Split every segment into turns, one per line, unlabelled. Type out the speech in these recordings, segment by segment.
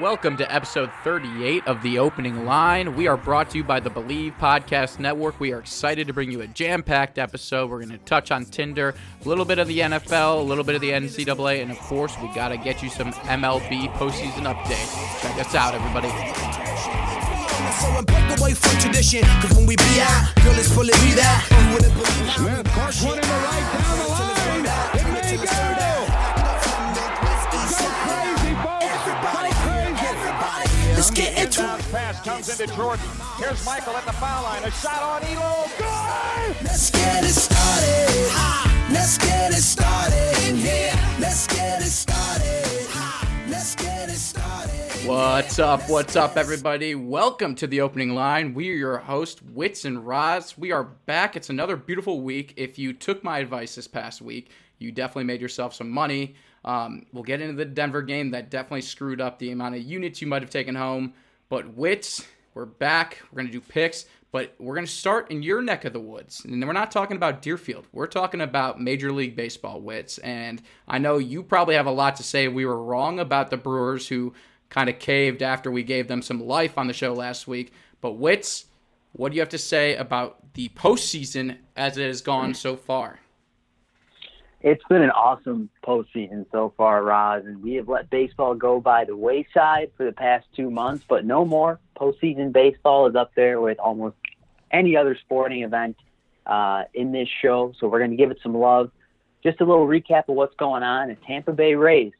Welcome to episode 38 of The Opening Line. We are brought to you by the Believe Podcast Network. We are excited to bring you a jam packed episode. We're going to touch on Tinder, a little bit of the NFL, a little bit of the NCAA, and of course, we got to get you some MLB postseason updates. Check us out, everybody.
So I break away from tradition, cause when we be out, girl, it's fully be that. You wouldn't believe how
Smith, Clark running the right down the line. It may go. Go
Let's get into
Down
it.
pass comes into Jordan. Here's Michael at the foul line. A shot on Elo. Good.
Let's get it started. Ha. Let's get it started in here. Let's get it started. Ha. Let's get it started.
What's up? What's up, everybody? Welcome to the opening line. We are your host, Wits and Roz. We are back. It's another beautiful week. If you took my advice this past week, you definitely made yourself some money. Um, we'll get into the Denver game. That definitely screwed up the amount of units you might have taken home. But Wits, we're back. We're gonna do picks, but we're gonna start in your neck of the woods. And we're not talking about Deerfield. We're talking about Major League Baseball Wits. And I know you probably have a lot to say. We were wrong about the Brewers, who kind of caved after we gave them some life on the show last week. But Wits, what do you have to say about the postseason as it has gone so far?
It's been an awesome postseason so far, Roz, and we have let baseball go by the wayside for the past two months, but no more. Postseason baseball is up there with almost any other sporting event uh, in this show, so we're going to give it some love. Just a little recap of what's going on. The Tampa Bay Rays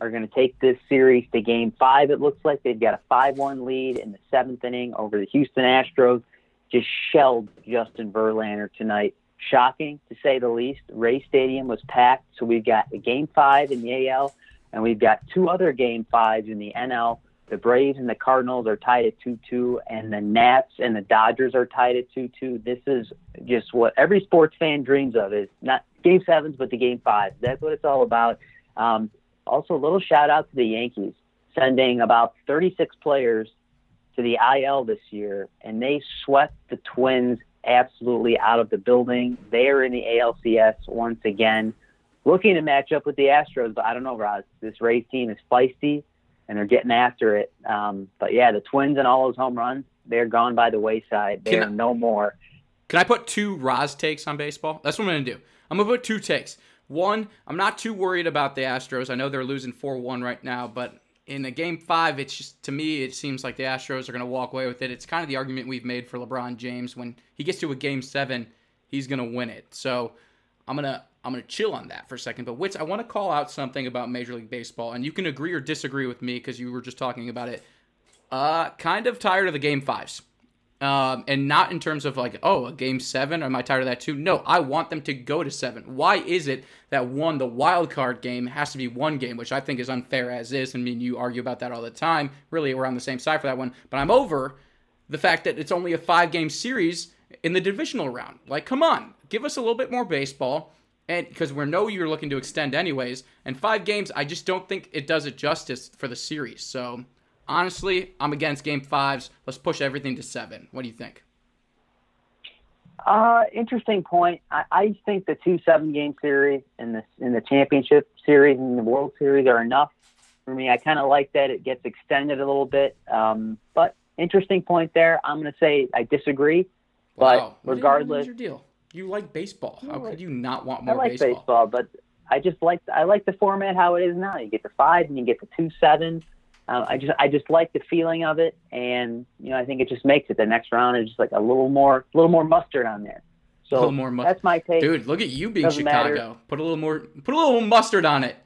are going to take this series to game five, it looks like. They've got a 5 1 lead in the seventh inning over the Houston Astros. Just shelled Justin Verlander tonight shocking to say the least. Ray Stadium was packed, so we've got a game five in the AL, and we've got two other game fives in the NL. The Braves and the Cardinals are tied at 2 2, and the Nats and the Dodgers are tied at 2 2. This is just what every sports fan dreams of is not game sevens, but the game fives. That's what it's all about. Um, also, a little shout out to the Yankees, sending about 36 players to the IL this year, and they swept the Twins absolutely out of the building. They are in the ALCS once again, looking to match up with the Astros. But I don't know, Roz. This Rays team is feisty, and they're getting after it. Um, but yeah, the Twins and all those home runs, they're gone by the wayside. They're no more.
Can I put two Roz takes on baseball? That's what I'm going to do. I'm going to put two takes. One, I'm not too worried about the Astros. I know they're losing 4 1 right now, but in a game five, it's just, to me, it seems like the Astros are going to walk away with it. It's kind of the argument we've made for LeBron James. When he gets to a game seven, he's going to win it. So I'm to. I'm to chill on that for a second. But, Wits, I want to call out something about Major League Baseball, and you can agree or disagree with me because you were just talking about it. Uh, kind of tired of the game fives. Um, and not in terms of like, oh, a game seven. Am I tired of that too? No, I want them to go to seven. Why is it that one, the wild card game, has to be one game, which I think is unfair as is. I mean, you argue about that all the time. Really, we're on the same side for that one. But I'm over the fact that it's only a five game series in the divisional round. Like, come on, give us a little bit more baseball. And because we know you're looking to extend anyways, and five games, I just don't think it does it justice for the series. So honestly, I'm against game fives. Let's push everything to seven. What do you think?
Uh, interesting point. I, I think the two seven game series and the in the championship series and the World Series are enough for me. I kind of like that it gets extended a little bit. Um, but interesting point there. I'm going to say I disagree. But
Wow. Is-
regardless,
your deal? You like baseball. How could you not want
I
more
like
baseball?
baseball. but I just like I like the format how it is now. You get the five and you get the two seven. Uh, I just I just like the feeling of it, and you know I think it just makes it the next round is just like a little more a little more mustard on there. So
A little more mu-
that's my take.
Dude, look at you being
Doesn't
Chicago.
matter.
Put a little more. Put a little mustard on it.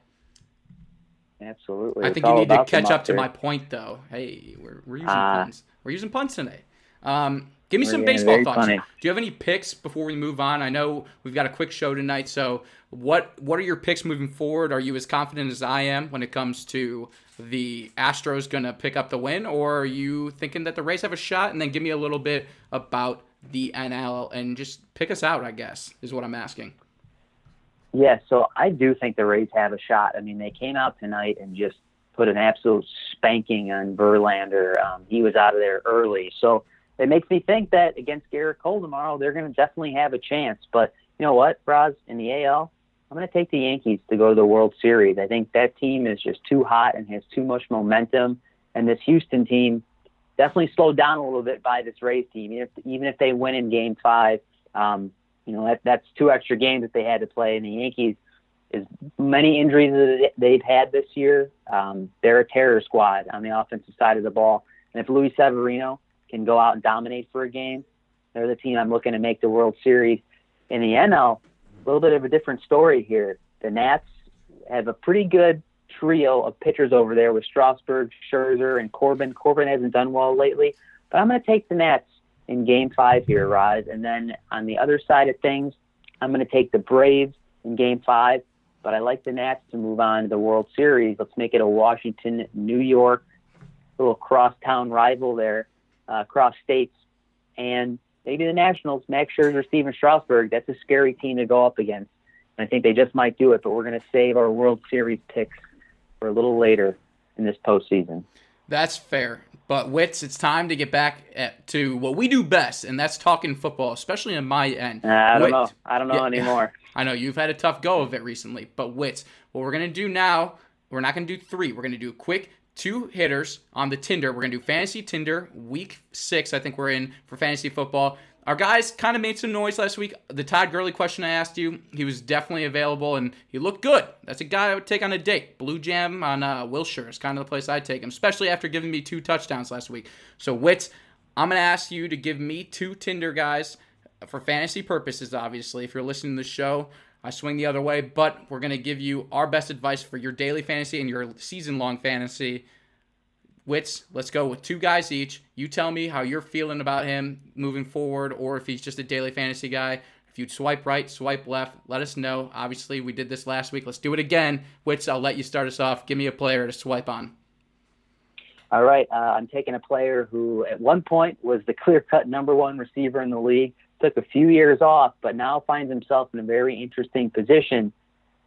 Absolutely.
I
It's
think you need to catch up to my point, though. Hey, we're, we're using
Ah.
puns. We're using puns today. Um, give me some baseball thoughts.
funny.
Do you have any picks before we move on? I know we've got a quick show tonight, so what what are your picks moving forward? Are you as confident as I am when it comes to the Astros going to pick up the win, or are you thinking that the Rays have a shot? And then give me a little bit about the NL and just pick us out. I guess is what I'm asking.
Yeah, so I do think the Rays have a shot. I mean, they came out tonight and just put an absolute spanking on Verlander. Um, he was out of there early, so it makes me think that against Gerrit Cole tomorrow, they're going to definitely have a chance. But you know what, Roz, in the AL, I'm going to take the Yankees to go to the World Series. I think that team is just too hot and has too much momentum, and this Houston team definitely slowed down a little bit by this Rays team. Even if, even if they win in Game Five, um, you know that that's two extra games that they had to play. And the Yankees, as many injuries that they've had this year, um, they're a terror squad on the offensive side of the ball. And if Luis Severino can go out and dominate for a game, they're the team I'm looking to make the World Series. In the NL, little bit of a different story here. The Nats have a pretty good trio of pitchers over there with Strasburg, Scherzer, and Corbin. Corbin hasn't done well lately, but I'm going to take the Nats in Game Five here, Roz. And then on the other side of things, I'm going to take the Braves in Game Five. But I like the Nats to move on to the World Series. Let's make it a Washington, New York, little crosstown rival there, uh, cross states, and maybe the Nationals, Max Scherzer, Steven Strasburg. That's a scary team to go up against. And I think they just might do it. But we're going to save our World Series picks for a little later in this postseason.
That's fair. But Wits, it's time to get back at, to what we do best, and that's talking football, especially on my end.
Uh, I don't know. I don't know
Yeah.
anymore.
I know you've had a tough go of it recently, but Wits, what we're gonna do now, we're not gonna do three. We're gonna do a quick two hitters on the Tinder. We're gonna do fantasy Tinder week six. I think we're in for fantasy football. Our guys kind of made some noise last week. The Todd Gurley question I asked you, he was definitely available and he looked good. That's a guy I would take on a date. Blue Jam on uh, Wilshire is kind of the place I'd take him, especially after giving me two touchdowns last week. So, Wits, I'm going to ask you to give me two Tinder guys for fantasy purposes, obviously. If you're listening to the show, I swing the other way, but we're going to give you our best advice for your daily fantasy and your season long fantasy. Wits, let's go with two guys each. You tell me how you're feeling about him moving forward, or if he's just a daily fantasy guy. If you'd swipe right, swipe left, let us know. Obviously, we did this last week. Let's do it again. Wits, I'll let you start us off. Give me a player to swipe on.
All right, uh, I'm taking a player who at one point was the clear-cut number one receiver in the league. Took a few years off, but now finds himself in a very interesting position.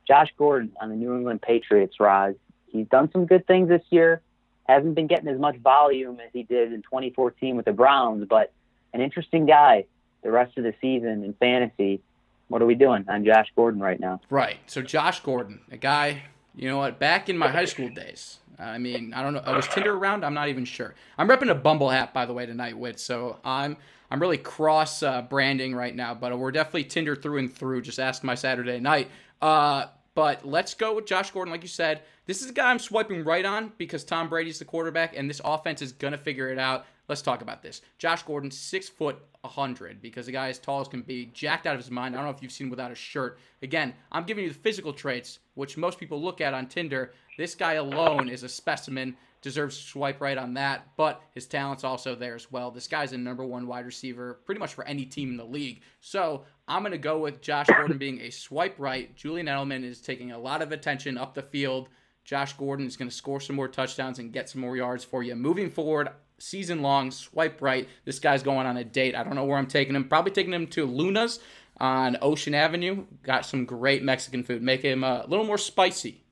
Josh Gordon on the New England Patriots. Roz, he's done some good things this year. Hasn't been getting as much volume as he did in 2014 with the Browns, but an interesting guy the rest of the season in fantasy. What are we doing on Josh Gordon right now?
Right. So Josh Gordon, a guy, you know what? Back in my high school days, I mean, I don't know. Was Tinder around? I'm not even sure. I'm repping a Bumble hat, by the way, tonight, Wit. So I'm I'm really cross uh, branding right now, but we're definitely Tinder through and through. Just ask my Saturday night. Uh, but let's go with Josh Gordon, like you said. This is a guy I'm swiping right on because Tom Brady's the quarterback, and this offense is gonna figure it out. Let's talk about this. Josh Gordon, six foot, hundred, because the guy as tall as can be, jacked out of his mind. I don't know if you've seen him without a shirt. Again, I'm giving you the physical traits, which most people look at on Tinder. This guy alone is a specimen. Deserves swipe right on that, but his talent's also there as well. This guy's a number one wide receiver, pretty much for any team in the league. So I'm going to go with Josh Gordon being a swipe right. Julian Edelman is taking a lot of attention up the field. Josh Gordon is going to score some more touchdowns and get some more yards for you. Moving forward, season long, swipe right. This guy's going on a date. I don't know where I'm taking him. Probably taking him to Luna's on Ocean Avenue. Got some great Mexican food. Make him a little more spicy.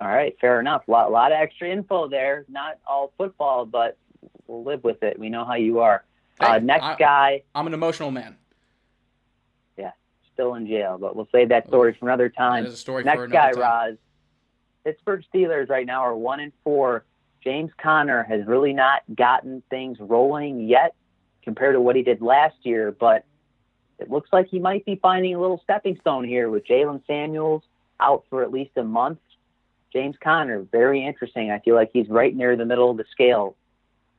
All right, fair enough. A lot, lot of extra info there. Not all football, but we'll live with it. We know how you are. uh, next
I-
guy,
I'm an emotional man.
yeah, still in jail, but we'll save that story for another time.
That is a story
next
for another
guy,
time.
Roz. Pittsburgh Steelers right now are one and four. James Conner has really not gotten things rolling yet compared to what he did last year, but it looks like he might be finding a little stepping stone here with Jaylen Samuels out for at least a month. James Conner, very interesting. I feel like he's right near the middle of the scale.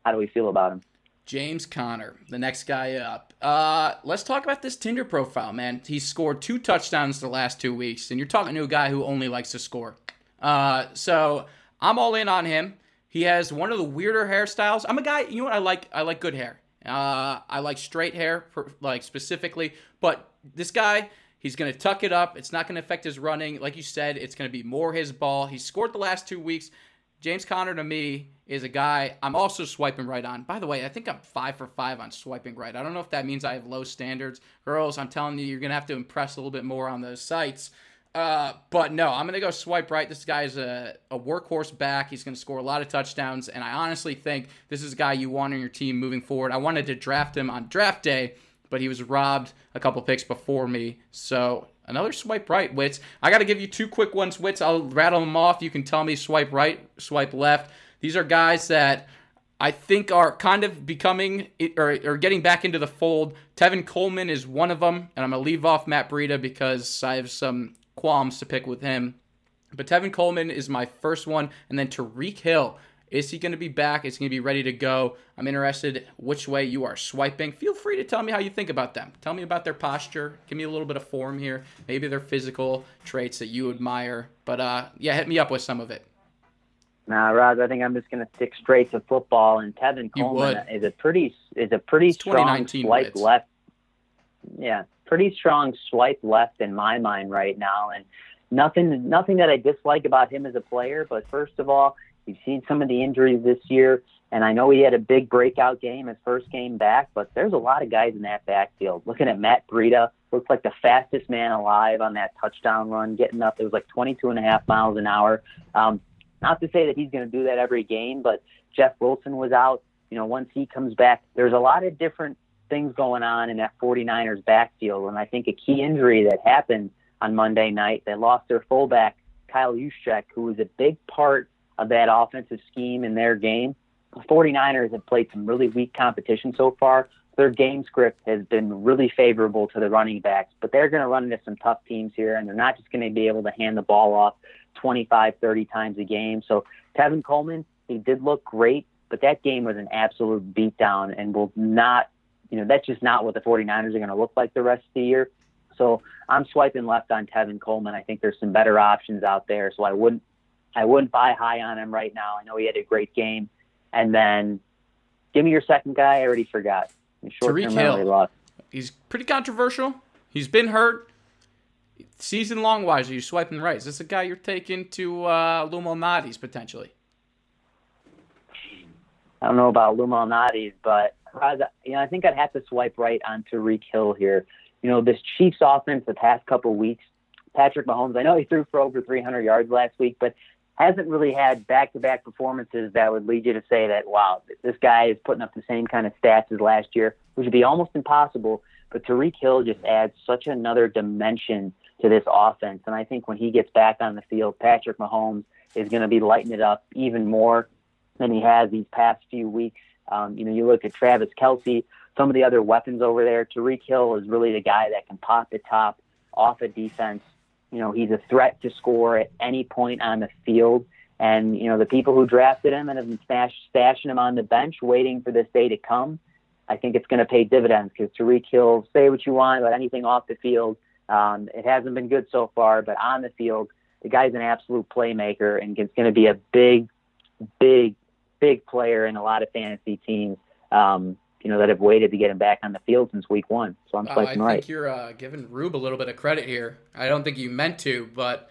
How do we feel about him?
James Conner, the next guy up. Uh, let's talk about this Tinder profile, man. He's scored two touchdowns the last two weeks, and you're talking to a guy who only likes to score. Uh, so I'm all in on him. He has one of the weirder hairstyles. I'm a guy, you know what? I like. I like good hair. Uh, I like straight hair, for, like specifically. But this guy, he's gonna tuck it up. It's not gonna affect his running. Like you said, it's gonna be more his ball. He's scored the last two weeks. James Conner to me is a guy I'm also swiping right on. By the way, I think I'm five for five on swiping right. I don't know if that means I have low standards. Girls, I'm telling you, you're going to have to impress a little bit more on those sites. Uh, but no, I'm going to go swipe right. This guy's a, a workhorse back. He's going to score a lot of touchdowns. And I honestly think this is a guy you want on your team moving forward. I wanted to draft him on draft day, but he was robbed a couple picks before me. So another swipe right, Wits. I got to give you two quick ones, Wits. I'll rattle them off. You can tell me swipe right, swipe left. These are guys that I think are kind of becoming or, or getting back into the fold. Tevin Coleman is one of them, and I'm to leave off Matt Breida because I have some qualms to pick with him. But Tevin Coleman is my first one, and then Tyreek Hill. Is he going to be back? Is he going to be ready to go? I'm interested which way you are swiping. Feel free to tell me how you think about them. Tell me about their posture. Give me a little bit of form here. Maybe their physical traits that you admire. But uh, yeah, hit me up with some of it.
Nah, Roz, I think I'm just going to stick straight to football. And Tevin Coleman is a pretty is a pretty
It's
strong
2019
swipe left. Yeah, pretty strong swipe left in my mind right now, and nothing nothing that I dislike about him as a player. But first of all, you've seen some of the injuries this year, and I know he had a big breakout game his first game back. But there's a lot of guys in that backfield. Looking at Matt Breida, looks like the fastest man alive on that touchdown run, getting up. It was like 22 and a half miles an hour. Um, not to say that he's going to do that every game, but Jeff Wilson was out. You know, once he comes back, there's a lot of different things going on in that 49ers backfield. And I think a key injury that happened on Monday night, they lost their fullback, Kyle Juszczyk, who was a big part of that offensive scheme in their game. The 49ers have played some really weak competition so far. Their game script has been really favorable to the running backs, but they're going to run into some tough teams here, and they're not just going to be able to hand the ball off 25, 30 times a game. So Tevin Coleman, he did look great, but that game was an absolute beatdown and will not, you know, that's just not what the 49ers are going to look like the rest of the year. So I'm swiping left on Tevin Coleman. I think there's some better options out there. So I wouldn't, I wouldn't buy high on him right now. I know he had a great game. And then give me your second guy. I already forgot. Memory
Hill. He's pretty controversial. He's been hurt. Season long wise, are you swiping right? Is this a guy you're taking to uh, Nadi's potentially?
I don't know about Lou Malnati's, but Roz, you know, I think I'd have to swipe right on Tyreek Hill here. You know, this Chiefs offense the past couple weeks, Patrick Mahomes, I know he threw for over 300 yards last week, but hasn't really had back-to-back performances that would lead you to say that, wow, this guy is putting up the same kind of stats as last year, which would be almost impossible. But Tyreek Hill just adds such another dimension to this offense. And I think when he gets back on the field, Patrick Mahomes is going to be lighting it up even more than he has these past few weeks. Um, you know, you look at Travis Kelce, some of the other weapons over there. Tyreek Hill is really the guy that can pop the top off a defense. You know, he's a threat to score at any point on the field. And, you know, the people who drafted him and have been stash, stashing him on the bench waiting for this day to come, I think it's going to pay dividends because Tyreek Hill, say what you want about anything off the field. Um, it hasn't been good so far, but on the field, the guy's an absolute playmaker and it's going to be a big, big, big player in a lot of fantasy teams. Um, you know that have waited to get him back on the field since week one. So I'm
Uh, I
swiping
think
right.
you're uh, giving Rube a little bit of credit here. I don't think you meant to, but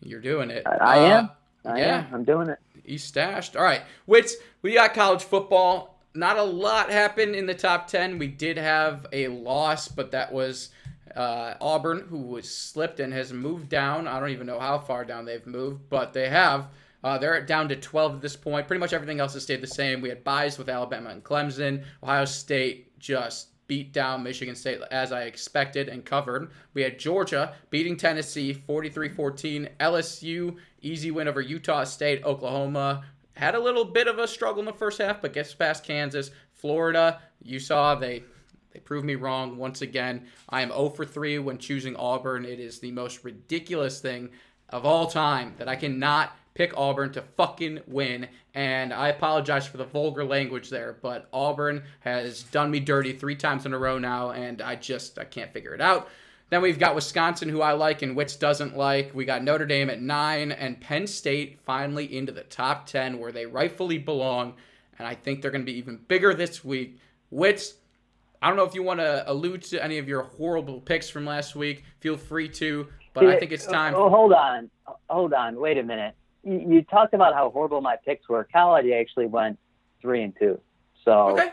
you're doing it.
I, I
Uh,
am. I
yeah.
am. I'm doing it.
He's stashed. All right. Wits, we got college football. Not a lot happened in the top 10. We did have a loss, but that was uh, Auburn, who was slipped and has moved down. I don't even know how far down they've moved, but they have. Uh, they're down to 12 at this point. Pretty much everything else has stayed the same. We had buys with Alabama and Clemson. Ohio State just beat down Michigan State as I expected and covered. We had Georgia beating Tennessee 43-14. LSU easy win over Utah State. Oklahoma had a little bit of a struggle in the first half, but gets past Kansas. Florida, you saw they they proved me wrong once again. I am 0 for 3 when choosing Auburn. It is the most ridiculous thing of all time that I cannot pick Auburn to fucking win. And I apologize for the vulgar language there, but Auburn has done me dirty three times in a row now, and I just I can't figure it out. Then we've got Wisconsin, who I like and Wits doesn't like. We got Notre Dame at nine, and Penn State finally into the top 10 where they rightfully belong. And I think they're going to be even bigger this week. Wits, I don't know if you want to allude to any of your horrible picks from last week. Feel free to, but I think it's time.
Oh, hold on. Hold on. Wait a minute. You, you talked about how horrible my picks were. College I actually went three and two. So
Okay.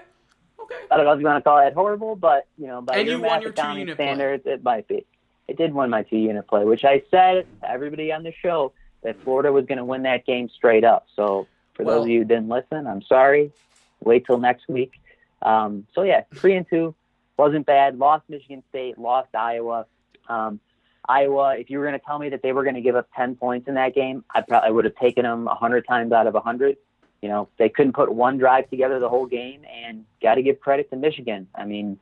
Okay.
I don't know if you want to call that horrible, but you know, by
And
your
you won your two-unit play.
standards, it might be. It did win my two unit play, which I said to everybody on the show that Florida was going to win that game straight up. So for
Well-
those of you who didn't listen, I'm sorry. Wait till next week. Um, so yeah, three and two wasn't bad. Lost Michigan State, lost Iowa. Um, Iowa, if you were going to tell me that they were going to give up 10 points in that game, I probably would have taken them 100 times out of 100. You know, they couldn't put one drive together the whole game, and got to give credit to Michigan. I mean,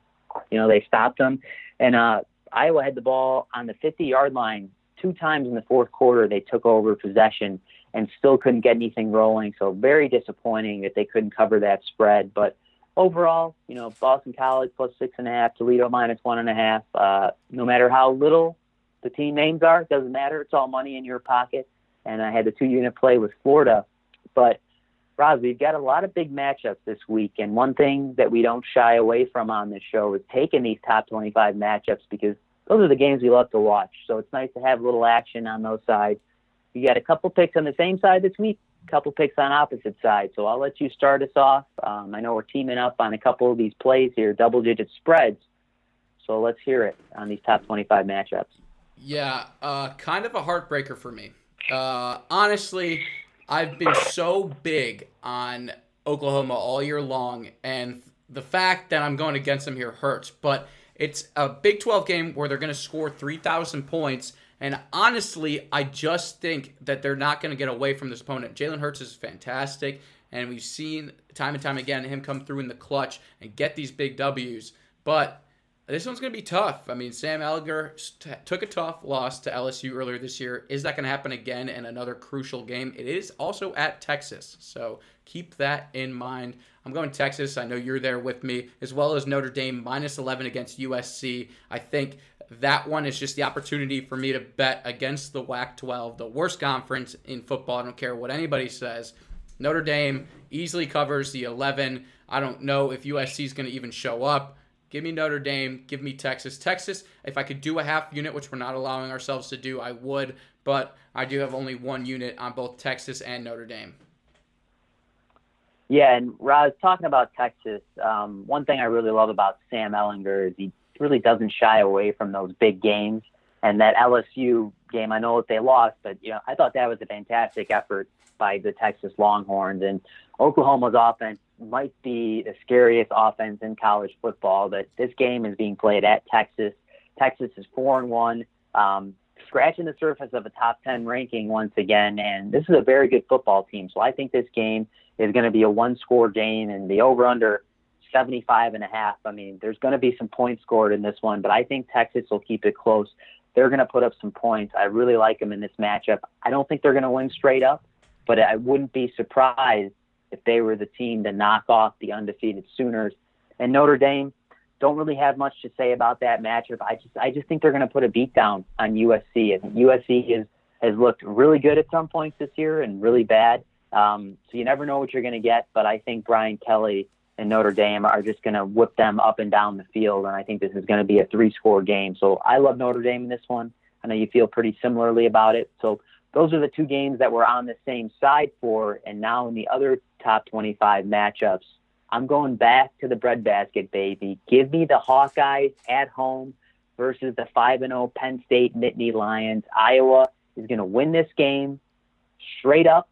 you know, they stopped them. And uh, Iowa had the ball on the 50 yard line two times in the fourth quarter. They took over possession and still couldn't get anything rolling. So, very disappointing that they couldn't cover that spread. But overall, you know, Boston College plus six and a half, Toledo minus one and a half. Uh, no matter how little the team names are, it doesn't matter. It's all money in your pocket. And I had the two unit play with Florida. But Roz, we've got a lot of big matchups this week, and one thing that we don't shy away from on this show is taking these top 25 matchups because those are the games we love to watch. So it's nice to have a little action on those sides. You got a couple picks on the same side this week, a couple picks on opposite sides. So I'll let you start us off. Um, I know we're teaming up on a couple of these plays here, double-digit spreads. So let's hear it on these top 25 matchups.
Yeah, uh, kind of a heartbreaker for me. Uh, honestly, I've been so big on Oklahoma all year long, and the fact that I'm going against them here hurts. But it's a Big 12 game where they're going to score 3,000 points. And honestly, I just think that they're not going to get away from this opponent. Jalen Hurts is fantastic, and we've seen time and time again him come through in the clutch and get these big W's. But this one's going to be tough. I mean, Sam Ehlinger st- took a tough loss to LSU earlier this year. Is that going to happen again in another crucial game? It is also at Texas, so keep that in mind. I'm going Texas. I know you're there with me, as well as Notre Dame minus 11 against USC. I think that one is just the opportunity for me to bet against the Pac 12, the worst conference in football. I don't care what anybody says. Notre Dame easily covers the 11. I don't know if USC is going to even show up. Give me Notre Dame. Give me Texas. Texas, if I could do a half unit, which we're not allowing ourselves to do, I would. But I do have only one unit on both Texas and Notre Dame.
Yeah, and Roz, talking about Texas, um, one thing I really love about Sam Ehlinger is he really doesn't shy away from those big games. And that LSU game, I know that they lost, but you know, I thought that was a fantastic effort by the Texas Longhorns. And Oklahoma's offense might be the scariest offense in college football. But this game is being played at Texas. Texas is four and one, um, scratching the surface of a top ten ranking once again. And this is a very good football team. So I think this game is going to be a one score game and the over under 75 and a half. I mean, there's going to be some points scored in this one, but I think Texas will keep it close. They're going to put up some points. I really like them in this matchup. I don't think they're going to win straight up, but I wouldn't be surprised if they were the team to knock off the undefeated Sooners. And Notre Dame, don't really have much to say about that matchup. I just I just think they're going to put a beat down on USC. And USC is has looked really good at some points this year and really bad. Um, so you never know what you're going to get. But I think Brian Kelly and Notre Dame are just going to whip them up and down the field, and I think this is going to be a three-score game. So I love Notre Dame in this one. I know you feel pretty similarly about it. So those are the two games that we're on the same side for. And now in the other top 25 matchups, I'm going back to the breadbasket, baby. Give me the Hawkeyes at home versus the 5 0 Penn State Nittany Lions. Iowa is going to win this game straight up.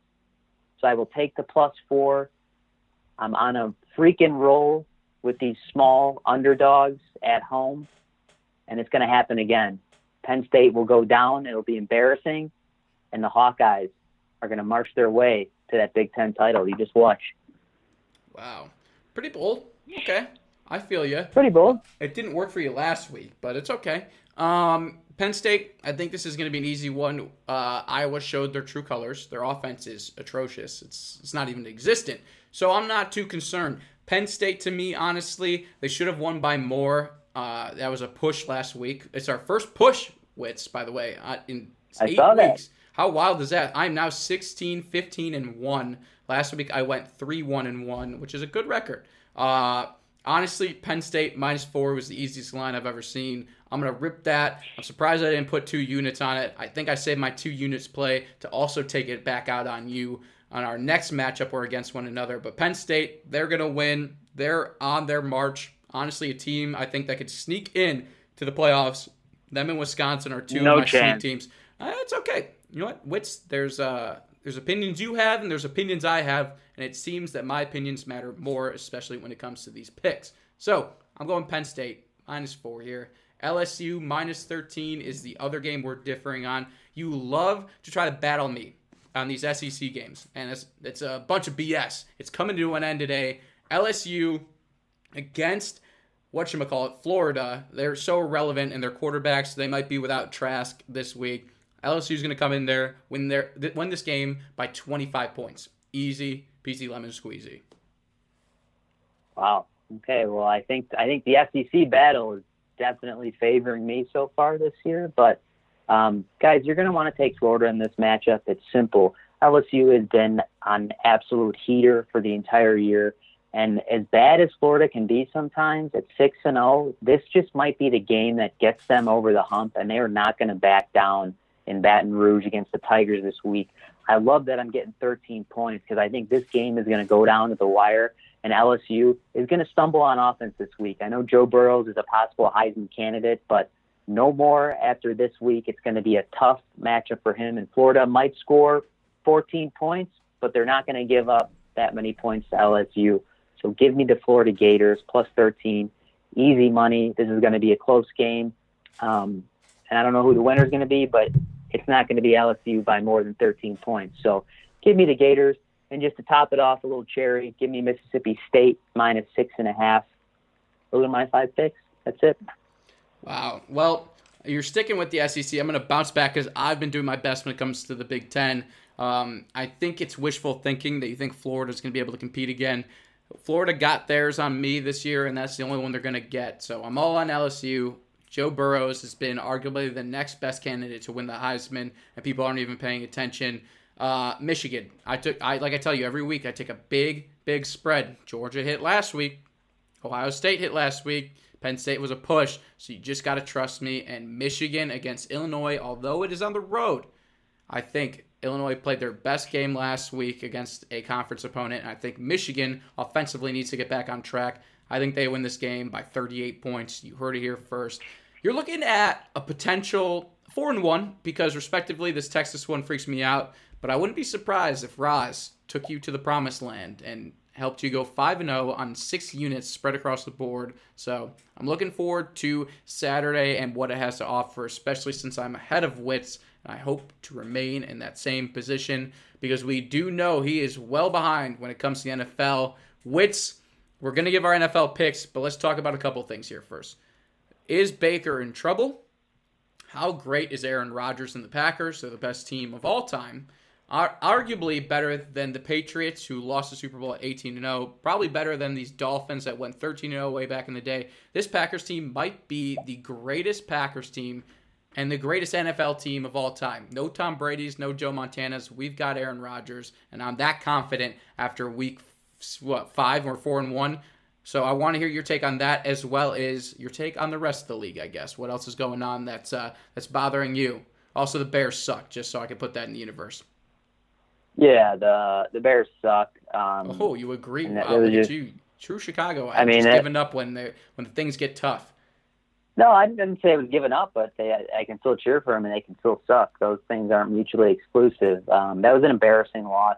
So I will take the plus four. I'm on a freaking roll with these small underdogs at home, and it's going to happen again. Penn State will go down. It'll be embarrassing, and the Hawkeyes are going to march their way to that Big Ten title. You just watch.
Wow. Pretty bold. Okay. I feel you.
Pretty bold.
It didn't work for you last week, but it's okay. Um, Penn State, I think this is going to be an easy one. Uh, Iowa showed their true colors. Their offense is atrocious. It's it's not even existent. So I'm not too concerned. Penn State, to me, honestly, they should have won by more. Uh, that was a push last week. It's our first push, Wits, by the way, uh, in
I
eight
saw that.
How wild is that? I'm now 16, 15, and 1. Last week I went 3, 1, and 1, which is a good record. Uh, Honestly, Penn State minus four was the easiest line I've ever seen. I'm gonna rip that. I'm surprised I didn't put two units on it. I think I saved my two units play to also take it back out on you on our next matchup. We're against one another, but Penn State, they're gonna win. They're on their march. Honestly, a team I think that could sneak in to the playoffs. Them and Wisconsin are two
No
of my
chance.
teams. Uh, it's okay. You know what? Wits, there's uh there's opinions you have and there's opinions I have, and it seems that my opinions matter more, especially when it comes to these picks. So I'm going Penn State minus four here. LSU minus 13 is the other game we're differing on. You love to try to battle me on these SEC games, and it's, it's a bunch of BS. It's coming to an end today. LSU against whatchamacallit, Florida. They're so irrelevant in their quarterbacks. They might be without Trask this week. LSU's going to come in there, win, their, th- win this game by 25 points. Easy peasy lemon squeezy.
Wow. Okay. Well, I think I think the SEC battle is definitely favoring me so far this year. But um, guys, you're going to want to take Florida in this matchup. It's simple. LSU has been on absolute heater for the entire year, and as bad as Florida can be sometimes at six and zero, this just might be the game that gets them over the hump, and they are not going to back down in Baton Rouge against the Tigers this week. I love that I'm getting 13 points because I think this game is going to go down to the wire and LSU is going to stumble on offense this week. I know Joe Burrows is a possible Heisman candidate, but no more after this week. It's going to be a tough matchup for him, and Florida might score 14 points, but they're not going to give up that many points to LSU. So give me the Florida Gators plus 13. Easy money. This is going to be a close game. Um, and I don't know who the winner is going to be, but it's not going to be LSU by more than 13 points. So give me the Gators. And just to top it off, a little cherry, give me Mississippi State minus six and a half. Those are my five picks. That's it.
Wow. Well, you're sticking with the SEC. I'm going to bounce back because I've been doing my best when it comes to the Big Ten. Um, I think it's wishful thinking that you think Florida's going to be able to compete again. Florida got theirs on me this year, and that's the only one they're going to get. So I'm all on LSU. Joe Burrows has been arguably the next best candidate to win the Heisman, and people aren't even paying attention. Uh, Michigan, I took, I like I tell you every week, I take a big, big spread. Georgia hit last week. Ohio State hit last week. Penn State was a push, so you just got to trust me. And Michigan against Illinois, although it is on the road, I think Illinois played their best game last week against a conference opponent. And I think Michigan offensively needs to get back on track. I think they win this game by 38 points. You heard it here first. You're looking at a potential four and one because, respectively, this Texas one freaks me out. But I wouldn't be surprised if Roz took you to the promised land and helped you go 5 and 0 on six units spread across the board. So I'm looking forward to Saturday and what it has to offer, especially since I'm ahead of Wits. And I hope to remain in that same position because we do know he is well behind when it comes to the NFL. Wits, we're going to give our NFL picks, but let's talk about a couple things here first. Is Baker in trouble? How great is Aaron Rodgers and the Packers? They're the best team of all time are arguably better than the Patriots, who lost the Super Bowl at 18 0. Probably better than these Dolphins that went 13 0 way back in the day. This Packers team might be the greatest Packers team and the greatest NFL team of all time. No Tom Brady's, no Joe Montana's. We've got Aaron Rodgers, and I'm that confident after week what five or four and one. So I want to hear your take on that as well as your take on the rest of the league. I guess what else is going on that's uh, that's bothering you. Also, the Bears suck. Just so I can put that in the universe.
Yeah, the the Bears suck. Um,
Oh, you agree? Wow, look at you, true Chicago.
I mean,
just giving up when they when things get tough.
No, I didn't say it was giving up, but they, I can still cheer for them and they can still suck. Those things aren't mutually exclusive. Um, that was an embarrassing loss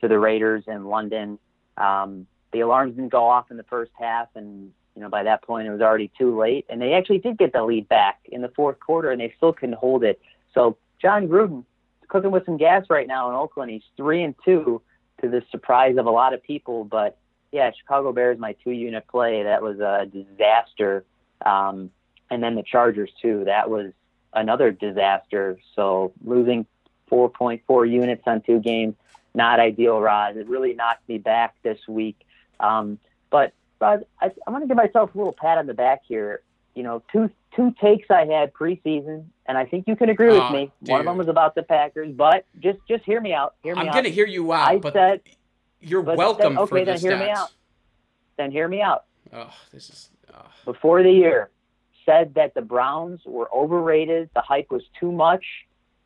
to the Raiders in London. Um, the alarms didn't go off in the first half, and you know by that point it was already too late. And they actually did get the lead back in the fourth quarter, and they still couldn't hold it. So Jon Gruden cooking with some gas right now in Oakland. He's three and two, to the surprise of a lot of people. But yeah, Chicago Bears, my two-unit play, that was a disaster. Um, and then the Chargers too. That was another disaster. So losing 4.4 units on two games, not ideal, Roz. It really knocked me back this week. Um, but Roz, I, I want to give myself a little pat on the back here. You know, two two takes I had preseason, and I think you can agree with
Oh,
me. One of them was about the Packers, but just just hear me out. Hear me
I'm
out.
gonna hear you out,
I
but
said
you're
but
welcome
then- okay,
for
then
the
hear me out. then hear me out.
Oh, this is. Oh.
before the year said that the Browns were overrated, the hype was too much,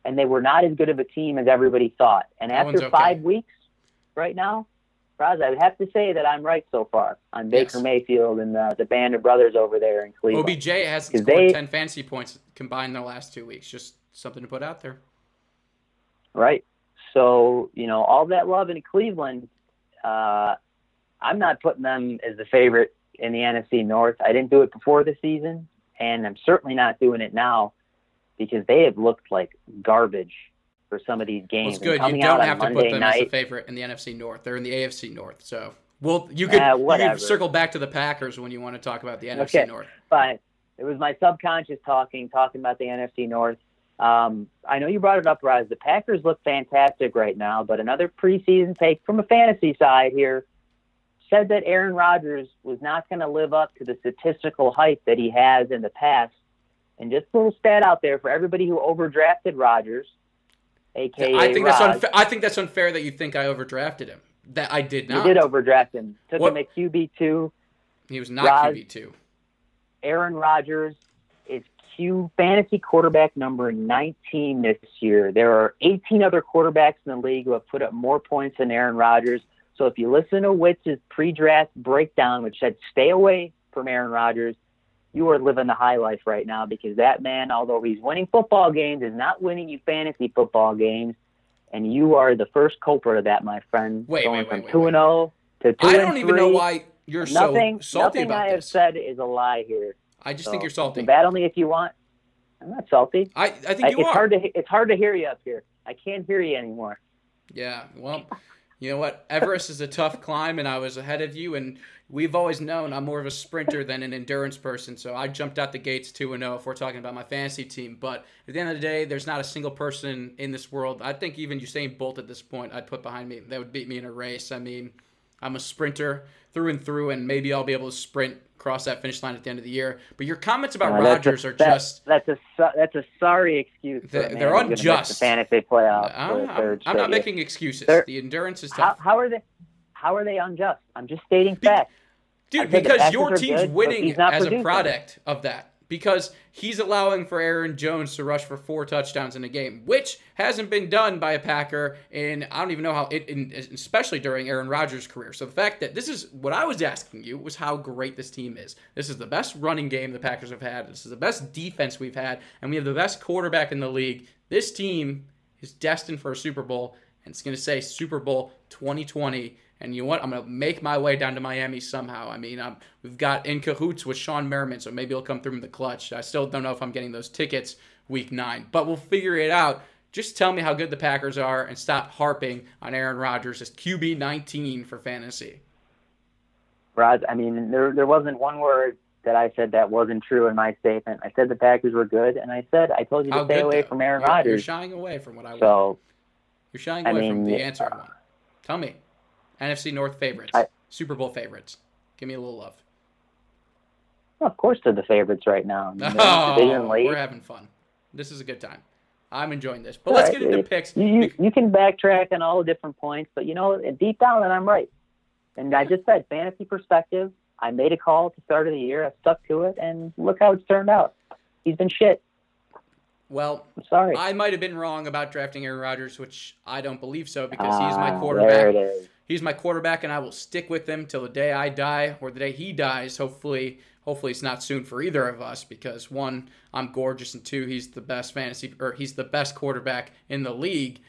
and they were not as good of a team as everybody thought. And
That
after
okay.
five weeks, right now, Roz, I would have to say that I'm right so far on Baker
Yes.
Mayfield and the, the band of brothers over there in Cleveland.
OBJ hasn't
'Cause
scored
they-
10 fantasy points combined in the last two weeks. Just something to put out there.
right? So, you know, all that love in Cleveland, uh, I'm not putting them as the favorite in the NFC North. I didn't do it before the season, and I'm certainly not doing it now because they have looked like garbage for some of these
Well,
games.
it's good. You don't have to put
Monday
them as a favorite in the NFC North. They're in the AFC North. So, well, you could,
Yeah,
you could circle back to the Packers when you want to talk about the NFC
Okay.
North.
but it was my subconscious talking, talking about the NFC North. Um, I know you brought it up, Rise. The Packers look fantastic right now, but another preseason take from a fantasy side here said that Aaron Rodgers was not going to live up to the statistical hype that he has in the past. And just a little stat out there for everybody who overdrafted Rodgers, aka
I think that's unfair. I think that's unfair that you think I overdrafted him. That I did not.
You did overdraft him. Took
What-
him at QB two.
he was not QB two.
Aaron Rodgers is Q fantasy quarterback number 19 this year. There are 18 other quarterbacks in the league who have put up more points than Aaron Rodgers. So if you listen to Witz's pre-draft breakdown, which said stay away from Aaron Rodgers, you are living the high life right now because that man, although he's winning football games, is not winning you fantasy football games. And you are the first culprit of that, my friend.
Wait,
going
wait, wait,
from 2 and 0 to 2
I don't even know why you're
Nothing,
so salty
nothing I have
this.
said is a lie here.
I just
So,
think you're salty.
can battle me if you want. I'm not salty.
I, I think
I,
you
it's
are.
hard to it's hard to hear you up here. I can't hear you anymore.
Yeah, well, you know what? Everest is a tough climb, and I was ahead of you. And we've always known I'm more of a sprinter than an endurance person. So I jumped out the gates 2 0 if we're talking about my fantasy team. But at the end of the day, there's not a single person in this world. I think even Usain Bolt at this point, I'd put behind me. That would beat me in a race. I mean, I'm a sprinter through and through, and maybe I'll be able to sprint across that finish line at the end of the year. But your comments about
Uh, that's a-
Rodgers are
that-
just.
that's a that's a sorry excuse. For
They're-
a man
they're
who's gonna miss
unjust.
The fantasy playoff.
I'm, I'm- I'm not making excuses.
They're-
the endurance is
How,
tough.
how are they? How are they unjust? I'm just stating facts.
Dude, because your team's
good,
winning as a product of that. Because he's allowing for Aaron Jones to rush for four touchdowns in a game, which hasn't been done by a Packer in I don't even know how it, in, especially during Aaron Rodgers' career. So the fact that this is what I was asking you was how great this team is. This is the best running game the Packers have had. This is the best defense we've had, and we have the best quarterback in the league. This team is destined for a Super Bowl, and it's going to say Super Bowl 2020. And you know what? I'm going to make my way down to Miami somehow. I mean, um, we've got in cahoots with Shawne Merriman, so maybe he'll come through in the clutch. I still don't know if I'm getting those tickets week nine, but we'll figure it out. Just tell me how good the Packers are and stop harping on Aaron Rodgers as QB 19 for fantasy.
Rod, I mean, there there wasn't one word that I said that wasn't true in my statement. I said the Packers were good, and I said I told you to
How
stay away
though?
from Aaron
You're- You're shying away from what I.
So
You're shying
I
away from the answer I want. Tell me. NFC North favorites.
I-
Super Bowl favorites. Give me a little love.
of course they're the favorites right now. I mean, they're in the division
Oh, we're having fun. This is a good time. I'm enjoying this. But let's
All right,
get into picks.
You, you, you can backtrack on all the different points, but you know, deep down, and I'm right. And I just said fantasy perspective. I made a call at the start of the year. I stuck to it, and look how it's turned out. He's been shit.
Well,
I'm sorry.
I might have been wrong about drafting Aaron Rodgers, which I don't believe so because he's my
Ah, There
quarterback.
it is.
He's my quarterback, and I will stick with him till the day I die or the day he dies. Hopefully, hopefully it's not soon for either of us because one, I'm gorgeous, and two, he's the best fantasy or he's the best quarterback in the league.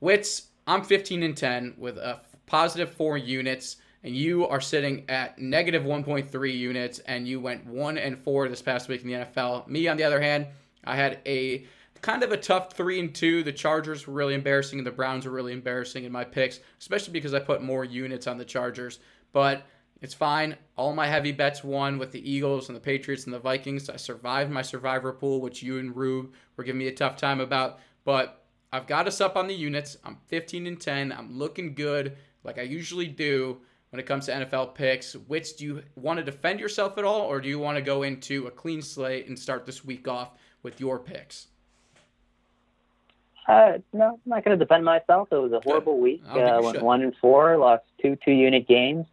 Wits, I'm 15 and 10 with a positive four units, and you are sitting at negative 1.3 units, and you went one and four this past week in the NFL. Me, on the other hand, I had a kind of a tough three and two. The Chargers were really embarrassing, and the Browns were really embarrassing in my picks, especially because I put more units on the Chargers. But it's fine. All my heavy bets won with the Eagles and the Patriots and the Vikings. I survived my survivor pool, which you and Rube were giving me a tough time about. But I've got us up on the units. I'm 15 and 10. I'm looking good, like I usually do when it comes to NFL picks. Which do you want to defend yourself at all, or do you want to go into a clean slate and start this week off with your picks?
Uh, no, I'm not going to defend myself. It was a horrible week.
I
Uh, went
should.
one and four, lost two two unit games.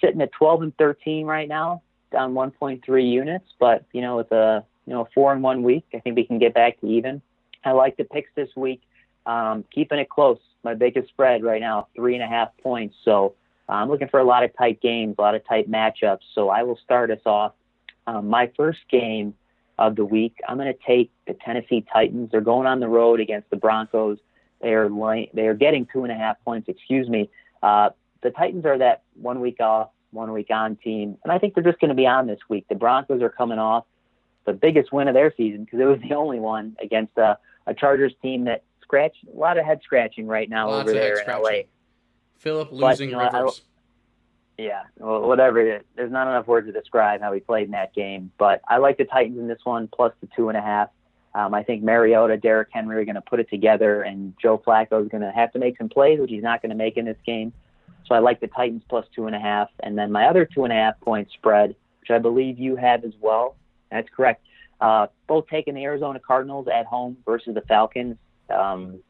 sitting at 12 and 13 right now, down 1.3 units. But you know, with a you know four and one week, I think we can get back to even. I like the picks this week, um, keeping it close. My biggest spread right now, three and a half points. So uh, I'm looking for a lot of tight games, a lot of tight matchups. So I will start us off. Um, my first game of the week, I'm going to take the Tennessee Titans. They're going on the road against the Broncos. They are they are getting two and a half points. Excuse me. Uh, the Titans are that one week off, one week on team, and I think they're just going to be on this week. The Broncos are coming off the biggest win of their season because it was the only one against a, a Chargers team that scratched a lot of head scratching right now
Lots
over there in. LA.
Philip
But,
losing
you know,
Rivers.
Yeah, well, whatever. There's not enough words to describe how he played in that game. But I like the Titans in this one, plus the two and a half. Um, I think Mariota, Derrick Henry are going to put it together, and Joe Flacco is going to have to make some plays, which he's not going to make in this game. So I like the Titans plus two and a half. And then my other two and a half point spread, which I believe you have as well. That's correct. Uh, both taking the Arizona Cardinals at home versus the Falcons. Um,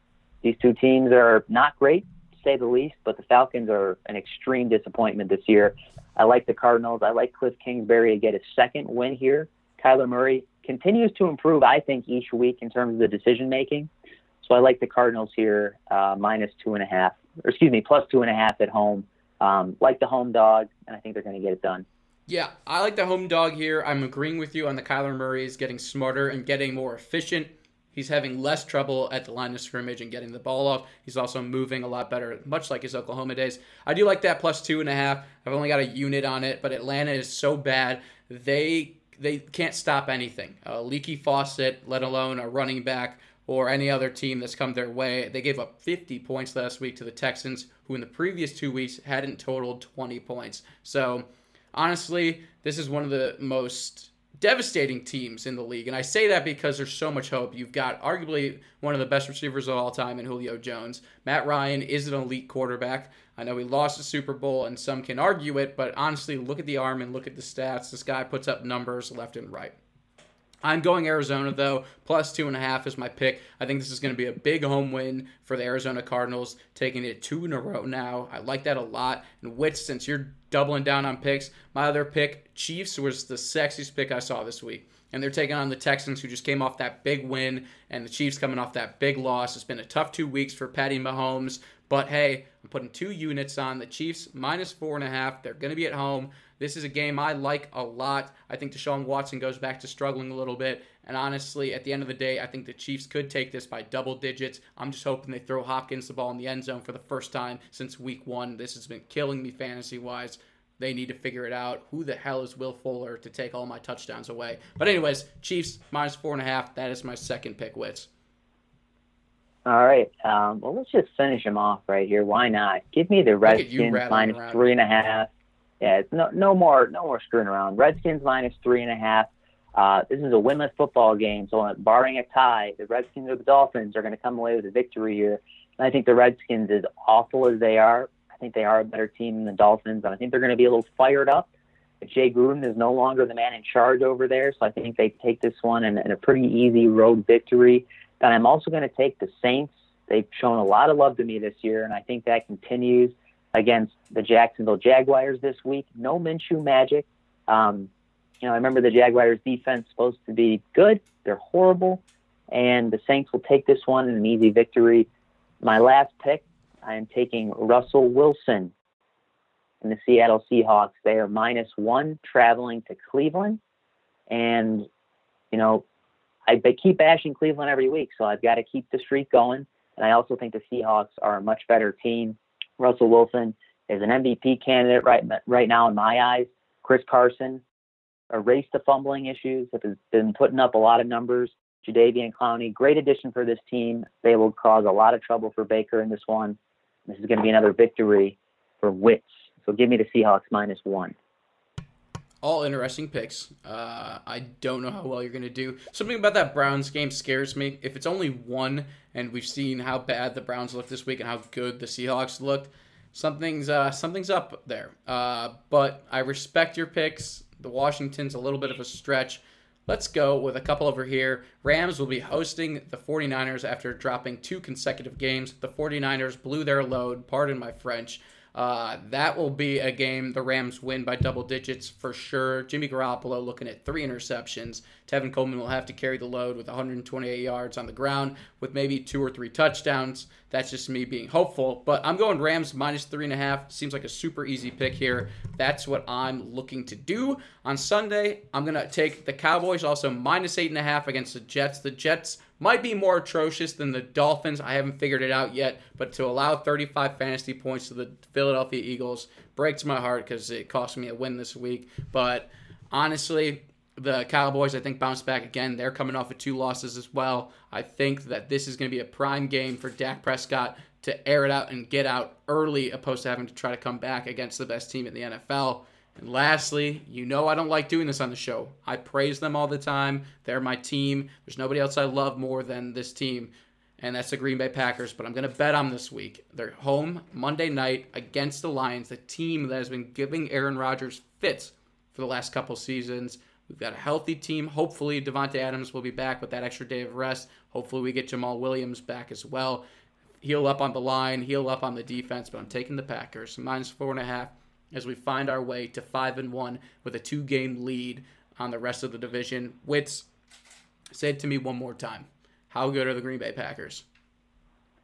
these two teams are not great, say the least, but the Falcons are an extreme disappointment this year. I like the Cardinals. I like Cliff Kingsbury to get his second win here. Kyler Murray continues to improve, I think, each week in terms of the decision making. So I like the Cardinals here, uh, minus two and a half, or excuse me, plus two and a half at home. Um, like the home dog, and I think they're going to get it done.
Yeah, I like the home dog here. I'm agreeing with you on the Kyler Murray is getting smarter and getting more efficient. He's having less trouble at the line of scrimmage and getting the ball off. He's also moving a lot better, much like his Oklahoma days. I do like that plus two and a half. I've only got a unit on it, but Atlanta is so bad they they can't stop anything. A leaky faucet, let alone a running back or any other team that's come their way. They gave up 50 points last week to the Texans, who in the previous two weeks hadn't totaled 20 points. So honestly, this is one of the most devastating teams in the league. And I say that because there's so much hope. You've got arguably one of the best receivers of all time in Julio Jones. Matt Ryan is an elite quarterback. I know he lost the Super Bowl and some can argue it, but honestly, look at the arm and look at the stats. This guy puts up numbers left and right. I'm going Arizona though. Plus two and a half is my pick. I think this is going to be a big home win for the Arizona Cardinals, taking it two in a row now. I like that a lot. And Wits, since you're doubling down on picks, my other pick, Chiefs, was the sexiest pick I saw this week. And they're taking on the Texans, who just came off that big win, and the Chiefs coming off that big loss. It's been a tough two weeks for Patty Mahomes, but hey, I'm putting two units on the Chiefs minus four and a half. They're going to be at home. This is a game I like a lot. I think Deshaun Watson goes back to struggling a little bit. And honestly, at the end of the day, I think the Chiefs could take this by double digits. I'm just hoping they throw Hopkins the ball in the end zone for the first time since week one. This has been killing me fantasy wise. They need to figure it out. Who the hell is Will Fuller to take all my touchdowns away? But, anyways, Chiefs minus four and a half. That is my second pick, Wits.
All right. Um, well, let's just finish them off right here. Why not? Give me the Redskins
rattling
minus
around.
three and a half. Yeah, it's no no more no more screwing around. Redskins minus three and a half. Uh, this is a winless football game, so barring a tie, the Redskins or the Dolphins are going to come away with a victory here. And I think the Redskins, as awful as they are, I think they are a better team than the Dolphins, and I think they're going to be a little fired up. But Jay Gruden is no longer the man in charge over there, so I think they take this one in, in a pretty easy road victory. Then I'm also going to take the Saints. They've shown a lot of love to me this year, and I think that continues against the Jacksonville Jaguars this week. No Minshew magic. Um, you know, I remember the Jaguars defense supposed to be good. They're horrible, and the Saints will take this one in an easy victory. My last pick, I am taking Russell Wilson and the Seattle Seahawks. They are minus one traveling to Cleveland, and you know, I they keep bashing Cleveland every week, so I've got to keep the streak going. And I also think the Seahawks are a much better team. Russell Wilson is an MVP candidate right right now in my eyes. Chris Carson erased the fumbling issues, have been putting up a lot of numbers. Jadeveon Clowney, great addition for this team. They will cause a lot of trouble for Baker in this one. This is going to be another victory for Wits. So give me the Seahawks minus one.
All interesting picks. Uh, I don't know how well you're going to do. Something about that Browns game scares me. If it's only one, and we've seen how bad the Browns looked this week and how good the Seahawks looked, something's uh, something's up there. Uh, but I respect your picks. The Washington's a little bit of a stretch. Let's go with a couple over here. Rams will be hosting the 49ers after dropping two consecutive games. The 49ers blew their load, pardon my French, Uh, that will be a game the Rams win by double digits for sure. Jimmy Garoppolo looking at three interceptions. Tevin Coleman will have to carry the load with 128 yards on the ground with maybe two or three touchdowns. That's just me being hopeful. But I'm going Rams minus three and a half. Seems like a super easy pick here. That's what I'm looking to do. On Sunday, I'm going to take the Cowboys also minus eight and a half against the Jets. The Jets might be more atrocious than the Dolphins. I haven't figured it out yet, but to allow 35 fantasy points to the Philadelphia Eagles breaks my heart because it cost me a win this week. But honestly, the Cowboys, I think, bounce back again. They're coming off of two losses as well. I think that this is going to be a prime game for Dak Prescott to air it out and get out early, opposed to having to try to come back against the best team in the NFL. And lastly, you know I don't like doing this on the show. I praise them all the time. They're my team. There's nobody else I love more than this team, and that's the Green Bay Packers. But I'm going to bet on this week. They're home Monday night against the Lions, the team that has been giving Aaron Rodgers fits for the last couple seasons. We've got a healthy team. Hopefully, Davante Adams will be back with that extra day of rest. Hopefully, we get Jamaal Williams back as well. Heal up on the line, heal up on the defense, but I'm taking the Packers minus four and a half as we find our way to five and one with a two game lead on the rest of the division. Wits, say it to me one more time. How good are the Green Bay Packers?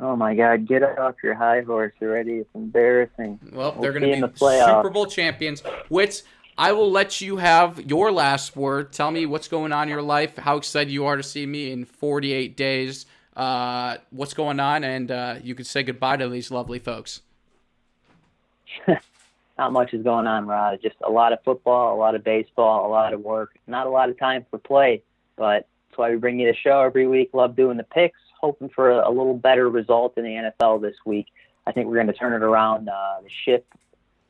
Oh my God, get off your high horse already. It's embarrassing.
Well,
We'll
they're going to be
the.
Super Bowl champions. Wits, I will let you have your last word. Tell me what's going on in your life, how excited you are to see me in 48 days, uh, what's going on, and uh, you can say goodbye to these lovely folks.
Not much is going on, Rod. Just a lot of football, a lot of baseball, a lot of work. Not a lot of time for play, but that's why we bring you the show every week. Love doing the picks, hoping for a, little better result in the NFL this week. I think we're going to turn it around. Uh, the ship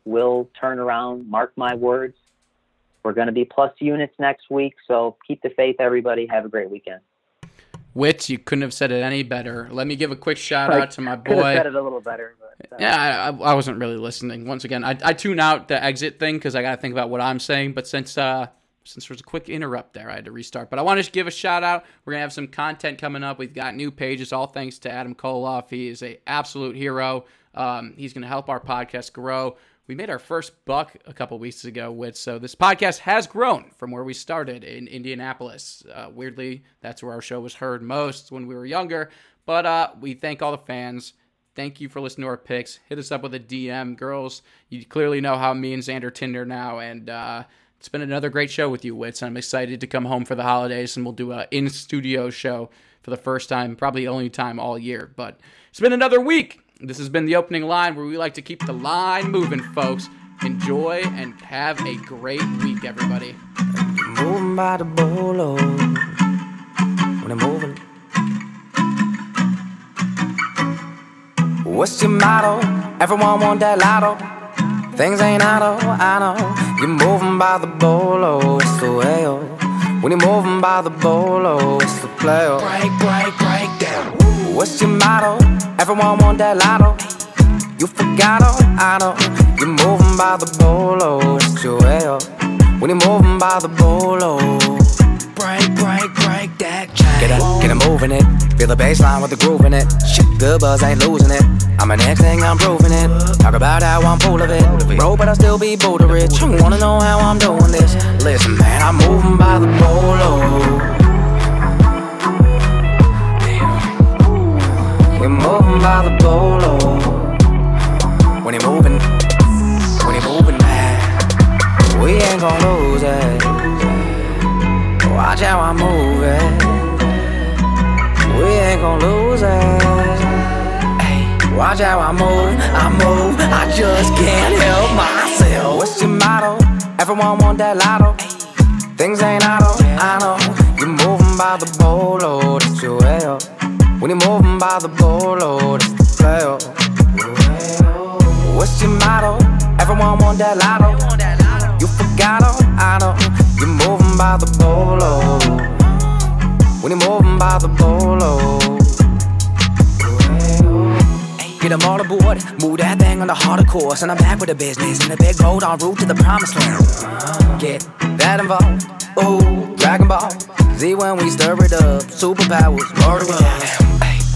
will turn around. Mark my words. We're going to be plus units next week, so keep the faith, everybody. Have a great weekend.
Wits, you couldn't have said it any better. Let me give a quick shout out to my boy.
Could have said it a little better, but uh,
Yeah, I, I wasn't really listening. Once again, I, I tune out the exit thing because I got to think about what I'm saying. But since uh, since there was a quick interrupt there, I had to restart. But I want to give a shout out. We're gonna have some content coming up. We've got new pages, all thanks to Adam Koloff. He is a absolute hero. Um, he's gonna help our podcast grow. We made our first buck a couple weeks ago with so this podcast has grown from where we started in Indianapolis. Uh, weirdly, that's where our show was heard most when we were younger. But uh, we thank all the fans. Thank you for listening to our picks. Hit us up with a DM, girls. You clearly know how me and Xander Tinder now, and uh, it's been another great show with you, Wits. I'm excited to come home for the holidays, and we'll do a in studio show for the first time, probably the only time all year. But it's been another week. This has been the opening line where we like to keep the line moving, folks. Enjoy and have a great week, everybody.
Moving by the bolo when I'm moving. What's your motto? Everyone want that lotto. Things ain't auto, I know. You're moving by the bolo, it's the way. oh. When you're moving by the bolo, it's the play. oh.
break, break, break down.
What's your motto? Everyone want that lotto. You forgot, all I know. You're moving by the bolo, it's your way. oh. When you're moving by the bolo.
Break, break, break that chain.
Get up, get a moving it. Feel the bass line with the groove in it. Shit, good buzz, ain't losing it. I'm an next thing, I'm proving it. Talk about how I'm full of it. Bro, but I still be Buddha rich. You wanna know how I'm doing this? Listen, man, I'm moving by the bolo. You're moving by the bolo. Oh. When you're moving, when you're moving, man, we ain't gonna lose it. Watch how I move it. We ain't gon' lose it. Watch how I move, I move. I just can't help myself. What's your motto? Everyone want that lotto. Things ain't auto, I know. You're moving by the bolo, oh, that's your way. oh. When you're moving by the bolo, that's the play. oh. What's your motto? Everyone want that lotto. You forgot, oh, I know. You're moving by the bolo. When you're moving by the bolo. Get them all aboard, move that thing on the harder course, and I'm back with the business in the big road en route to the promised land. Get that involved, ooh, Dragon Ball Z when we stir it up, superpowers, murder.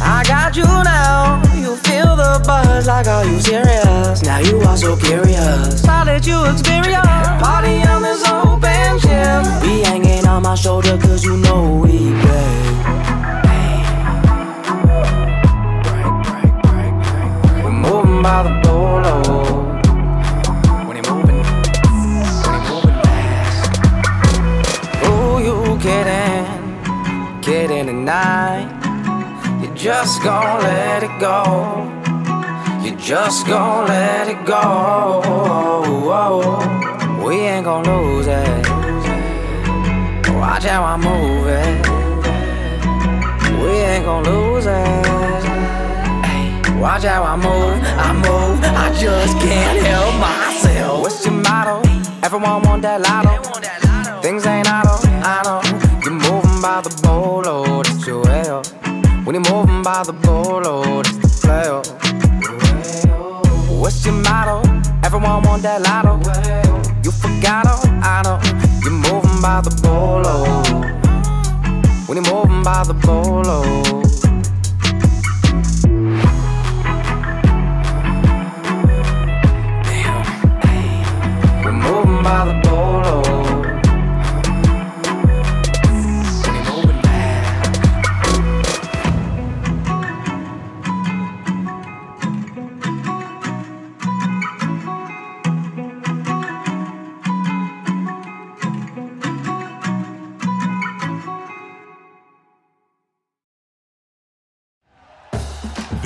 I got you now, you feel the buzz like, are you serious now? You are so curious. I'll let you experience. Party on this open gym. Be hanging on my shoulder cause you know we play. We're moving by the bolo. Tonight. You just gon' let it go. You just gon' let it go. We ain't gon' lose it. Watch how I move it. We ain't gon' lose it. Watch how I move, I move, I just can't help myself. What's your motto? Everyone want that lotto. Things ain't auto, I know. You're moving by the bolo, by the bolo, that's the play. What's your motto? Everyone want that lotto. You forgot, oh, I know. You're moving by the bolo. When you're moving by the bolo.